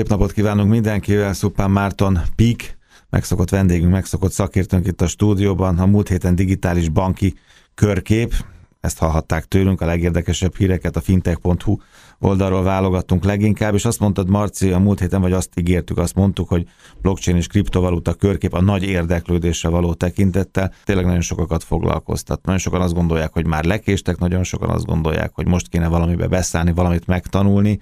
Szép napot kívánunk mindenkivel, Szupán Márton, Pík, megszokott vendégünk, megszokott szakértőnk itt a stúdióban, a múlt héten digitális banki körkép, ezt hallhatták tőlünk, a legérdekesebb híreket a fintech.hu oldalról válogattunk leginkább, és azt mondtad, Marci, a múlt héten, vagy azt ígértük, azt mondtuk, hogy blockchain és kriptovaluta körkép a nagy érdeklődésre való tekintettel. Tényleg nagyon sokakat foglalkoztat. Nagyon sokan azt gondolják, hogy már lekéstek, nagyon sokan azt gondolják, hogy most kéne valamibe beszállni, valamit megtanulni,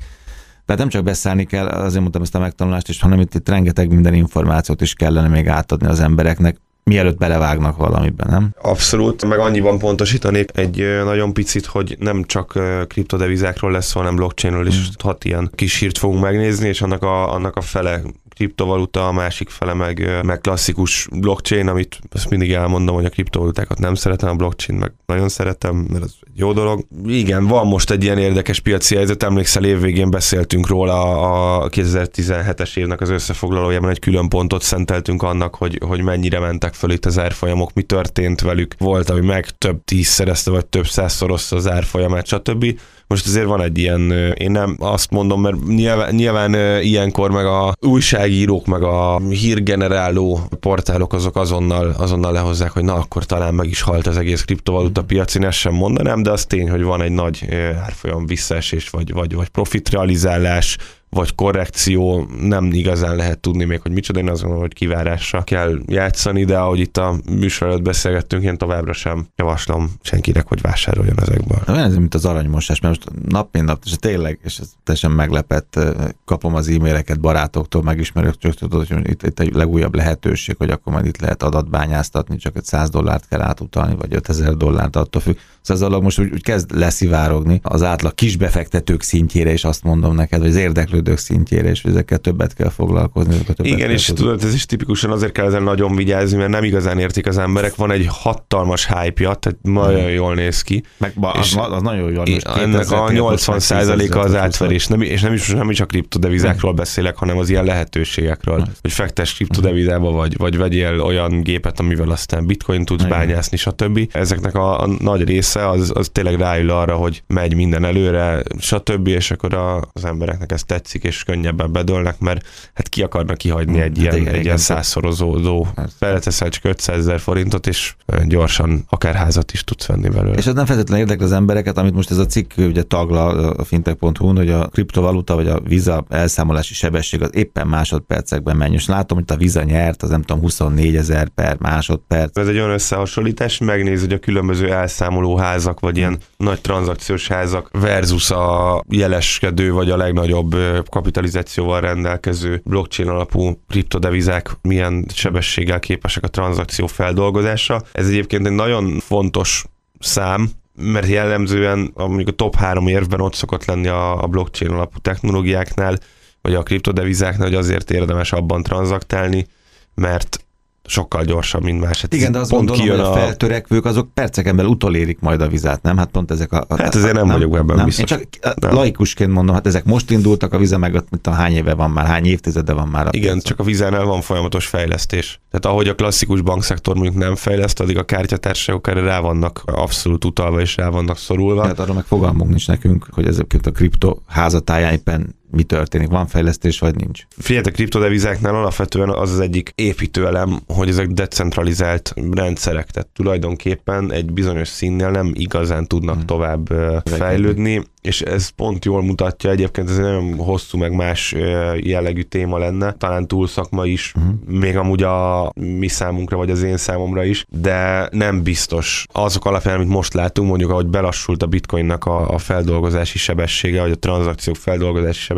tehát nem csak beszállni kell, azért mondtam ezt a megtanulást is, hanem itt, itt rengeteg minden információt is kellene még átadni az embereknek, mielőtt belevágnak valamiben, nem? Abszolút, meg annyiban pontosítanék egy nagyon picit, hogy nem csak kriptodevizákról lesz szó, hanem blockchainről is mm. hat ilyen kis hírt fogunk megnézni, és annak a, annak a fele kriptovaluta, a másik fele meg, meg klasszikus blockchain, amit azt mindig elmondom, hogy a kriptovalutákat nem szeretem, a blockchain meg nagyon szeretem, mert az egy jó dolog. Igen, van most egy ilyen érdekes piaci helyzet, emlékszel évvégén beszéltünk róla a 2017-es évnek az összefoglalójában egy külön pontot szenteltünk annak, hogy, hogy mennyire mentek föl itt az árfolyamok, mi történt velük. Volt, ami meg több tízszerezte, vagy több százszorozta az árfolyamát, stb. Most azért van egy ilyen, én nem azt mondom, mert nyilván, nyilván ilyenkor meg a újságírók, meg a hírgeneráló portálok azok azonnal, azonnal lehozzák, hogy na akkor talán meg is halt az egész kriptovaluta piac, én ezt sem mondanám, de az tény, hogy van egy nagy árfolyam visszaesés, vagy, vagy, vagy profitrealizálás, vagy korrekció, nem igazán lehet tudni még, hogy micsoda, én azt gondolom, hogy kivárásra kell játszani, de ahogy itt a műsor előtt beszélgettünk, én továbbra sem javaslom senkinek, hogy vásároljon ezekből. Olyan ez, mint az aranymosás, mert most nap mint nap, és tényleg, és ez teljesen meglepett, kapom az e-maileket barátoktól, megismerőktől, tudod, hogy itt, itt egy legújabb lehetőség, hogy akkor majd itt lehet adatbányáztatni, csak egy 100 dollárt kell átutalni, vagy 5000 dollárt attól függ. Szóval ez a dolog most úgy, úgy kezd leszivárogni az átlag kisbefektetők szintjére, és azt mondom neked, hogy az érdeklő érdeklődők szintjére, és ezekkel többet kell foglalkozni. Többet Igen, és tudod, ez is tipikusan azért kell ezen nagyon vigyázni, mert nem igazán értik az emberek. Van egy hatalmas hype-ja, tehát nagyon jól néz ki. Meg és az, az nagyon jól néz ki. Ennek a 80%-a az átverés. Nem, és nem is, nem is a kriptodevizákról beszélek, hanem az ilyen lehetőségekről. Hogy fektes kriptodevizába, vagy, vagy vegyél olyan gépet, amivel aztán bitcoin tudsz Igen. bányászni, stb. Ezeknek a, a nagy része az, az tényleg ráül arra, hogy megy minden előre, stb. És akkor a, az embereknek ez tetszik és könnyebben bedőlnek, mert hát ki akarnak kihagyni egy hát ilyen, egy ilyen százszorozódó. Beleteszel csak 500 ezer forintot, és gyorsan akár házat is tudsz venni belőle. És ez nem feltétlenül érdekli az embereket, amit most ez a cikk ugye tagla a fintech.hu-n, hogy a kriptovaluta vagy a Visa elszámolási sebesség az éppen másodpercekben menj. És látom, hogy a Visa nyert, az nem tudom, 24 ezer per másodperc. Ez egy olyan összehasonlítás, megnéz, hogy a különböző elszámoló házak, vagy ilyen nagy tranzakciós házak versus a jeleskedő, vagy a legnagyobb kapitalizációval rendelkező blockchain alapú kriptodevizák milyen sebességgel képesek a tranzakció feldolgozásra. Ez egyébként egy nagyon fontos szám, mert jellemzően a, mondjuk a top három érvben ott szokott lenni a, a blockchain alapú technológiáknál, vagy a kriptodevizáknál, hogy azért érdemes abban tranzaktálni, mert sokkal gyorsabb, mint más. Hát Igen, de azt gondolom, hogy a, feltörekvők azok perceken belül utolérik majd a vizet, nem? Hát pont ezek a... a hát ezért nem, nem vagyok ebben nem. biztos. Én csak nem. laikusként mondom, hát ezek most indultak, a vize meg ott, a hány éve van már, hány évtizede van már. A Igen, piacon. csak a vizenel van folyamatos fejlesztés. Tehát ahogy a klasszikus bankszektor mondjuk nem fejleszt, addig a kártyatársaságok erre rá vannak abszolút utalva és rá vannak szorulva. Hát arra meg fogalmunk nincs nekünk, hogy ezeket a kripto házatáján éppen mi történik, van fejlesztés, vagy nincs? Figyeljetek, kriptodevizáknál alapvetően az az egyik építőelem, hogy ezek decentralizált rendszerek, tehát tulajdonképpen egy bizonyos színnél nem igazán tudnak hmm. tovább fejlődni, és ez pont jól mutatja, egyébként ez egy nagyon hosszú, meg más jellegű téma lenne, talán túl szakma is, uh-huh. még amúgy a mi számunkra, vagy az én számomra is, de nem biztos. Azok alapján, amit most látunk, mondjuk ahogy belassult a bitcoinnak a, a feldolgozási sebessége, vagy a tranzakciók feldolgozási sebessége,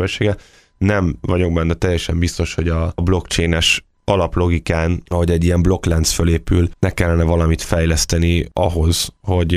nem vagyok benne teljesen biztos, hogy a blockchain-es alaplogikán, ahogy egy ilyen blokklánc fölépül, ne kellene valamit fejleszteni ahhoz, hogy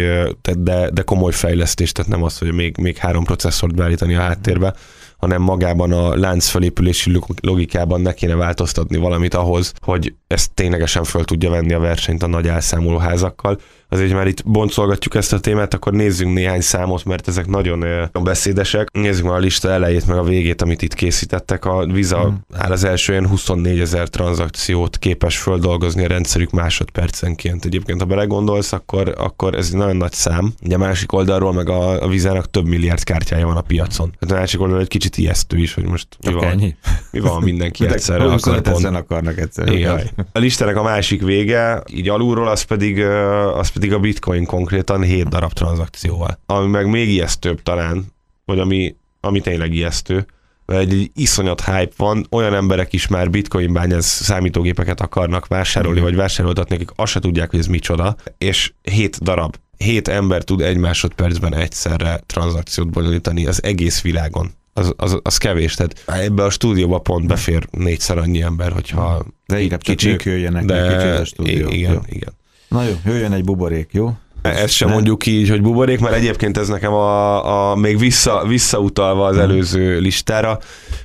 de, de komoly fejlesztés, tehát nem az, hogy még, még három processzort beállítani a háttérbe, hanem magában a lánc felépülési logikában ne kéne változtatni valamit ahhoz, hogy ezt ténylegesen föl tudja venni a versenyt a nagy elszámoló házakkal. Azért már itt boncolgatjuk ezt a témát, akkor nézzünk néhány számot, mert ezek nagyon beszédesek. Nézzük már a lista elejét, meg a végét, amit itt készítettek. A Visa mm. áll az első ilyen 24 ezer tranzakciót képes földolgozni a rendszerük másodpercenként. Egyébként, ha belegondolsz, akkor, akkor ez egy nagyon nagy szám. Ugye a másik oldalról meg a, a Vizának több milliárd kártyája van a piacon. Tehát a másik oldalról egy kicsit ijesztő is, hogy most mi van, ennyi? mi van mindenki egyszerre. Akar pont... akarnak egyszerre. Igen. A listának a másik vége, így alulról, az pedig, az pedig a bitcoin konkrétan 7 darab tranzakcióval. Ami meg még ijesztőbb talán, vagy ami, ami tényleg ijesztő, mert egy iszonyat hype van, olyan emberek is már bitcoin bányász számítógépeket akarnak vásárolni, vagy vásároltatni, akik azt se tudják, hogy ez micsoda, és 7 darab, 7 ember tud egy másodpercben egyszerre tranzakciót bonyolítani az egész világon az, az, az kevés. Tehát ebbe a stúdióba pont befér négyszer annyi ember, hogyha De inkább kicsik, jöjjenek de, a stúdió. Igen, jó. igen. Na jó, jöjjön egy buborék, jó? Ezt sem nem. mondjuk így, hogy buborék, mert egyébként ez nekem a, a még vissza, visszautalva az előző listára,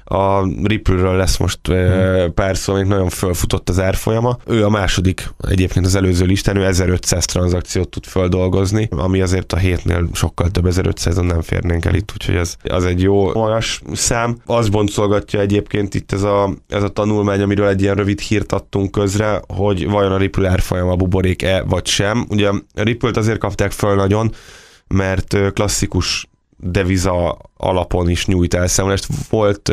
a Ripple-ről lesz most hmm. pár szó, még nagyon fölfutott az árfolyama. Ő a második egyébként az előző listán, ő 1500 tranzakciót tud földolgozni, ami azért a hétnél sokkal több, 1500-on nem férnénk el itt, úgyhogy ez, az egy jó magas szám. Az boncolgatja egyébként itt ez a, ez a tanulmány, amiről egy ilyen rövid hírt adtunk közre, hogy vajon a Ripple árfolyama buborék-e vagy sem. Ugye a Ripple-t azért kapták föl nagyon, mert klasszikus deviza alapon is nyújt elszámolást. Volt,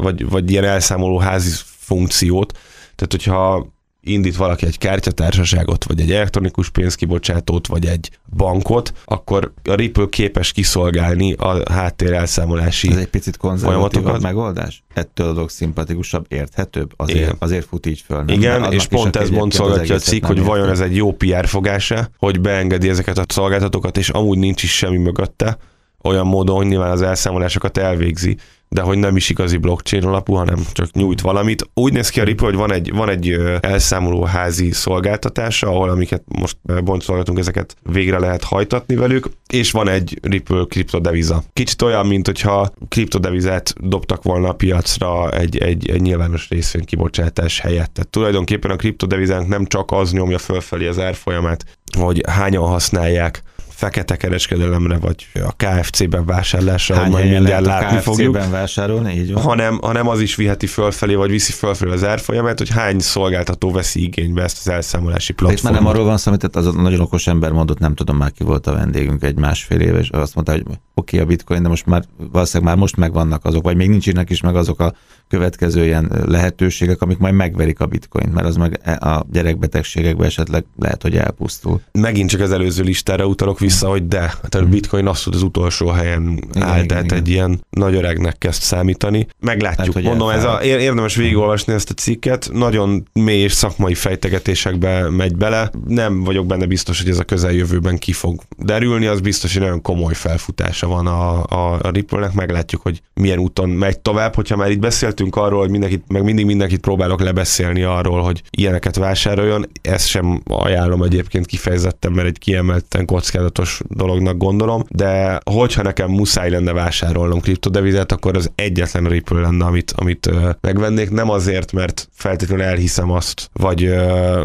vagy, vagy ilyen elszámoló házi funkciót, tehát hogyha indít valaki egy kártyatársaságot, vagy egy elektronikus pénzkibocsátót, vagy egy bankot, akkor a Ripple képes kiszolgálni a háttér elszámolási Ez egy picit konzervatívabb megoldás? Ettől adok szimpatikusabb, érthetőbb? Azért, Igen. azért fut így föl. Nem? Igen, és pont ez boncolgatja a cikk, hogy vajon ez egy jó PR fogása, hogy beengedi ezeket a szolgáltatókat, és amúgy nincs is semmi mögötte, olyan módon, hogy nyilván az elszámolásokat elvégzi, de hogy nem is igazi blockchain alapú, hanem csak nyújt valamit. Úgy néz ki a Ripple, hogy van egy, van egy elszámoló házi szolgáltatása, ahol amiket most boncolgatunk, ezeket végre lehet hajtatni velük, és van egy Ripple kriptodeviza. Kicsit olyan, mint hogyha kriptodevizát dobtak volna a piacra egy, egy, egy nyilvános részvény kibocsátás helyett. Tehát tulajdonképpen a kriptodevizánk nem csak az nyomja fölfelé az árfolyamát, hogy hányan használják, fekete kereskedelemre, vagy a KFC-ben vásárlásra, Hány majd mindjárt látni KFC-ben fogjuk. vásárolni, így van. Hanem, hanem az is viheti fölfelé, vagy viszi fölfelé az árfolyamát, hogy hány szolgáltató veszi igénybe ezt az elszámolási platformot. És már nem arról van szó, amit az a nagyon okos ember mondott, nem tudom már ki volt a vendégünk egy másfél éve, és azt mondta, hogy oké okay, a bitcoin, de most már valószínűleg már most megvannak azok, vagy még nincsenek is meg azok a következő ilyen lehetőségek, amik majd megverik a bitcoin, mert az meg e- a gyerekbetegségekben esetleg lehet, hogy elpusztul. Megint csak az előző listára utalok vissza, hogy de, tehát a bitcoin azt az utolsó helyen igen, áll, igen, tehát igen. egy ilyen nagy öregnek kezd számítani. Meglátjuk. Lehet, Mondom, ez a, érdemes végigolvasni ezt a cikket, nagyon mély és szakmai fejtegetésekbe megy bele. Nem vagyok benne biztos, hogy ez a közeljövőben ki fog derülni, az biztos, hogy nagyon komoly felfutása van a, a, a Ripple-nek, meglátjuk, hogy milyen úton megy tovább. Hogyha már itt beszélt beszéltünk arról, hogy mindenkit, meg mindig mindenkit próbálok lebeszélni arról, hogy ilyeneket vásároljon. Ezt sem ajánlom egyébként kifejezetten, mert egy kiemelten kockázatos dolognak gondolom, de hogyha nekem muszáj lenne vásárolnom kriptodevizet, akkor az egyetlen Ripple lenne, amit, amit megvennék. Nem azért, mert feltétlenül elhiszem azt, vagy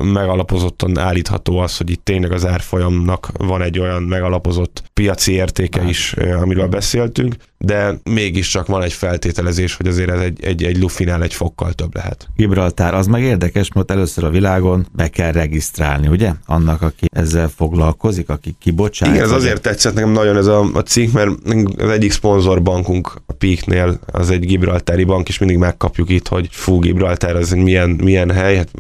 megalapozottan állítható az, hogy itt tényleg az árfolyamnak van egy olyan megalapozott piaci értéke is, amiről beszéltünk, de mégiscsak van egy feltételezés, hogy azért ez egy, egy, egy lufinál egy fokkal több lehet. Gibraltár, az meg érdekes, mert először a világon be kell regisztrálni, ugye? Annak, aki ezzel foglalkozik, aki kibocsát. Igen, ez azért tetszett nekem nagyon ez a, a cikk, mert az egyik szponzorbankunk a Peaknél, az egy gibraltári bank, és mindig megkapjuk itt, hogy fú, Gibraltár az egy milyen, milyen hely, hát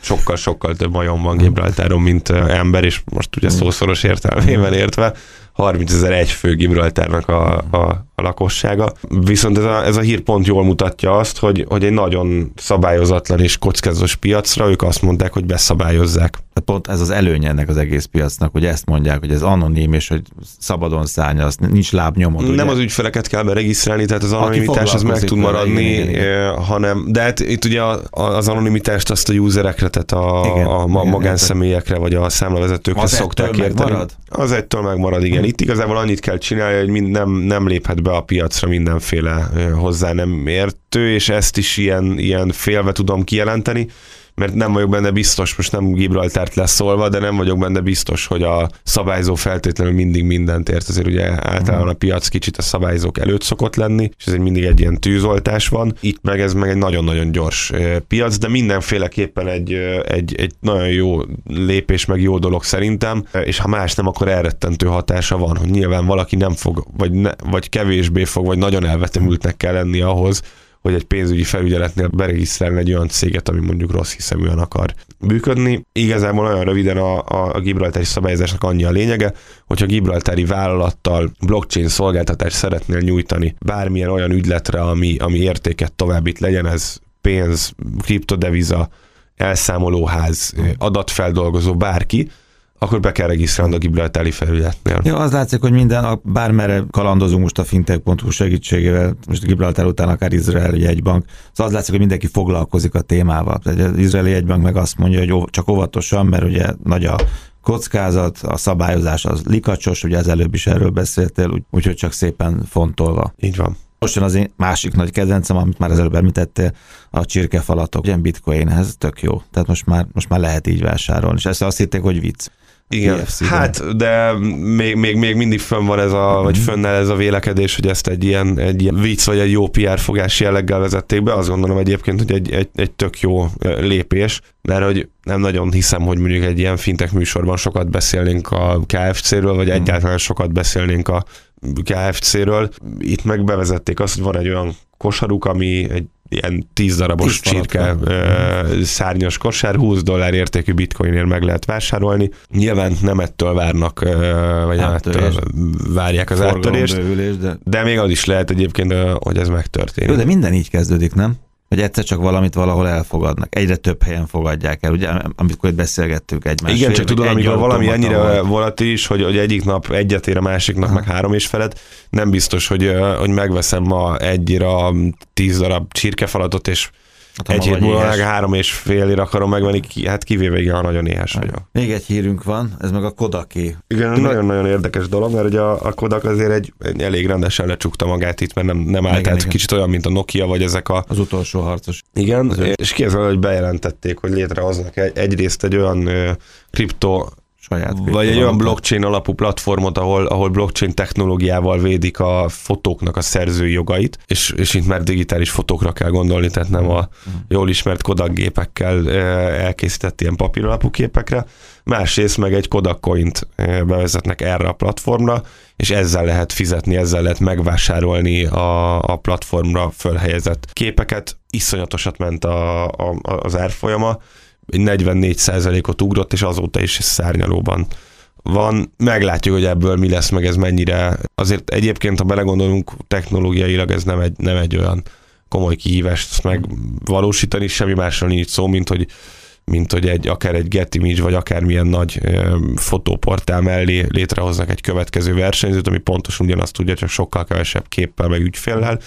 sokkal-sokkal több majom van Gibraltáron, mint ember, és most ugye szószoros értelmében értve. 30 ezer egy fő Gibraltárnak a, a, a lakossága. Viszont ez a, ez a hír pont jól mutatja azt, hogy, hogy egy nagyon szabályozatlan és kockázatos piacra ők azt mondták, hogy beszabályozzák. Pont ez az előnye ennek az egész piacnak, hogy ezt mondják, hogy ez anonim, és hogy szabadon az nincs lábnyomod. Nem ugye? az ügyfeleket kell beregisztrálni, tehát az anonimitás az meg tud maradni, igen, igen, igen. hanem, de hát itt ugye az anonimitást azt a userekre, tehát a, igen, a, a magánszemélyekre, vagy a számlavezetőkre az szokták érteni. Marad? Az egytől megmarad, igen. Itt igazából annyit kell csinálni, hogy mind nem, nem léphet be a piacra mindenféle hozzá nem értő, és ezt is ilyen, ilyen félve tudom kijelenteni, mert nem vagyok benne biztos, most nem Gibraltárt lesz szólva, de nem vagyok benne biztos, hogy a szabályzó feltétlenül mindig mindent ért. Azért ugye általában a piac kicsit a szabályzók előtt szokott lenni, és ez egy mindig egy ilyen tűzoltás van. Itt meg ez meg egy nagyon-nagyon gyors piac, de mindenféleképpen egy, egy, egy nagyon jó lépés, meg jó dolog szerintem, és ha más nem, akkor elrettentő hatása van, hogy nyilván valaki nem fog, vagy, ne, vagy kevésbé fog, vagy nagyon elvetemültnek kell lenni ahhoz, hogy egy pénzügyi felügyeletnél beregisztrálni egy olyan céget, ami mondjuk rossz hiszeműen akar működni. Igazából nagyon röviden a, a, a Gibraltári szabályozásnak annyi a lényege, hogyha Gibraltári vállalattal blockchain szolgáltatást szeretnél nyújtani bármilyen olyan ügyletre, ami, ami értéket továbbít, legyen ez pénz, kriptodeviza, elszámolóház, adatfeldolgozó, bárki, akkor be kell regisztrálni a Gibraltári felületnél. Ja, az látszik, hogy minden, bármerre kalandozunk most a fintech.hu segítségével, most Gibraltár után akár izraeli jegybank, szóval az látszik, hogy mindenki foglalkozik a témával. Az izraeli jegybank meg azt mondja, hogy csak óvatosan, mert ugye nagy a kockázat, a szabályozás az likacsos, ugye az előbb is erről beszéltél, úgyhogy csak szépen fontolva. Így van. Most jön az én másik nagy kedvencem, amit már az előbb említettél, a csirkefalatok. Ugye bitcoinhez tök jó. Tehát most már, most már lehet így vásárolni. És ezt azt hitték, hogy vicc. Igen, hát, de még, még, még mindig fönn van ez a, vagy mhm. fönnel ez a vélekedés, hogy ezt egy ilyen, egy ilyen vicc vagy egy jó PR fogás jelleggel vezették be. Azt gondolom egyébként, hogy egy, egy, egy tök jó lépés, mert hogy nem nagyon hiszem, hogy mondjuk egy ilyen fintek műsorban sokat beszélnénk a KFC-ről, vagy mhm. egyáltalán sokat beszélnénk a KFC-ről. Itt meg bevezették azt, hogy van egy olyan kosaruk, ami egy ilyen 10 darabos csirke uh, szárnyas kosár, 20 dollár értékű bitcoinért meg lehet vásárolni. Nyilván nem ettől várnak, vagy nem ettől várják az áttörést, de... de még az is lehet egyébként, hogy ez megtörténik. Jó, de minden így kezdődik, nem? Hogy egyszer csak valamit valahol elfogadnak. Egyre több helyen fogadják el, ugye, amikor itt beszélgettünk egymással. Igen, csak tudod, amikor valami ennyire volatilis, hogy, hogy egyik nap egyet ér, a másiknak meg három és felett, nem biztos, hogy, hogy megveszem ma egyre tíz darab csirkefalatot, és Hát, egy hét múlva meg három és fél akarom megvenni, hát kivéve igen, ha nagyon éhes hát, vagyok. Még egy hírünk van, ez meg a Kodaké. Igen, nagyon-nagyon érdekes dolog, mert ugye a, a Kodak azért egy, egy elég rendesen lecsukta magát itt, mert nem, nem állt, tehát kicsit olyan, mint a Nokia, vagy ezek a... Az utolsó harcos. Igen, az és ki hogy bejelentették, hogy létrehoznak egy, egyrészt egy olyan kripto saját Vagy egy olyan blockchain alapú platformot, ahol, ahol blockchain technológiával védik a fotóknak a szerzői jogait, és, és itt már digitális fotókra kell gondolni, tehát nem a jól ismert Kodak gépekkel elkészített ilyen papíralapú képekre. Másrészt meg egy Kodak coint bevezetnek erre a platformra, és ezzel lehet fizetni, ezzel lehet megvásárolni a, a platformra fölhelyezett képeket. Iszonyatosat ment a, a, az árfolyama, 44%-ot ugrott, és azóta is szárnyalóban van. Meglátjuk, hogy ebből mi lesz, meg ez mennyire. Azért egyébként, ha belegondolunk, technológiailag ez nem egy, nem egy olyan komoly kihívást megvalósítani, semmi másról nincs szó, mint hogy mint hogy egy, akár egy Get Image, vagy akármilyen nagy ö, fotóportál mellé létrehoznak egy következő versenyzőt, ami pontosan ugyanazt tudja, csak sokkal kevesebb képpel, meg ügyféllel,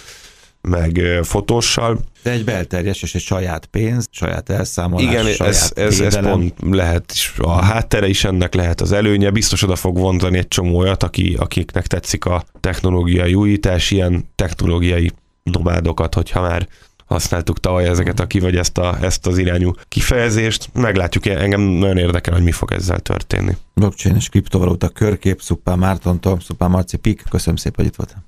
meg fotóssal. De egy belterjes és egy saját pénz, saját elszámolás, Igen, saját ez, ez, ez pont lehet, is, a háttere is ennek lehet az előnye, biztos oda fog vonzani egy csomó olyat, aki, akiknek tetszik a technológiai újítás, ilyen technológiai nomádokat, hogyha már használtuk tavaly ezeket a ki, vagy ezt, a, ezt az irányú kifejezést. Meglátjuk, engem nagyon érdekel, hogy mi fog ezzel történni. Blockchain és kriptovaluta körkép, Szuppá Mártontól, Szuppá Marci Pik, köszönöm szépen, hogy itt voltál.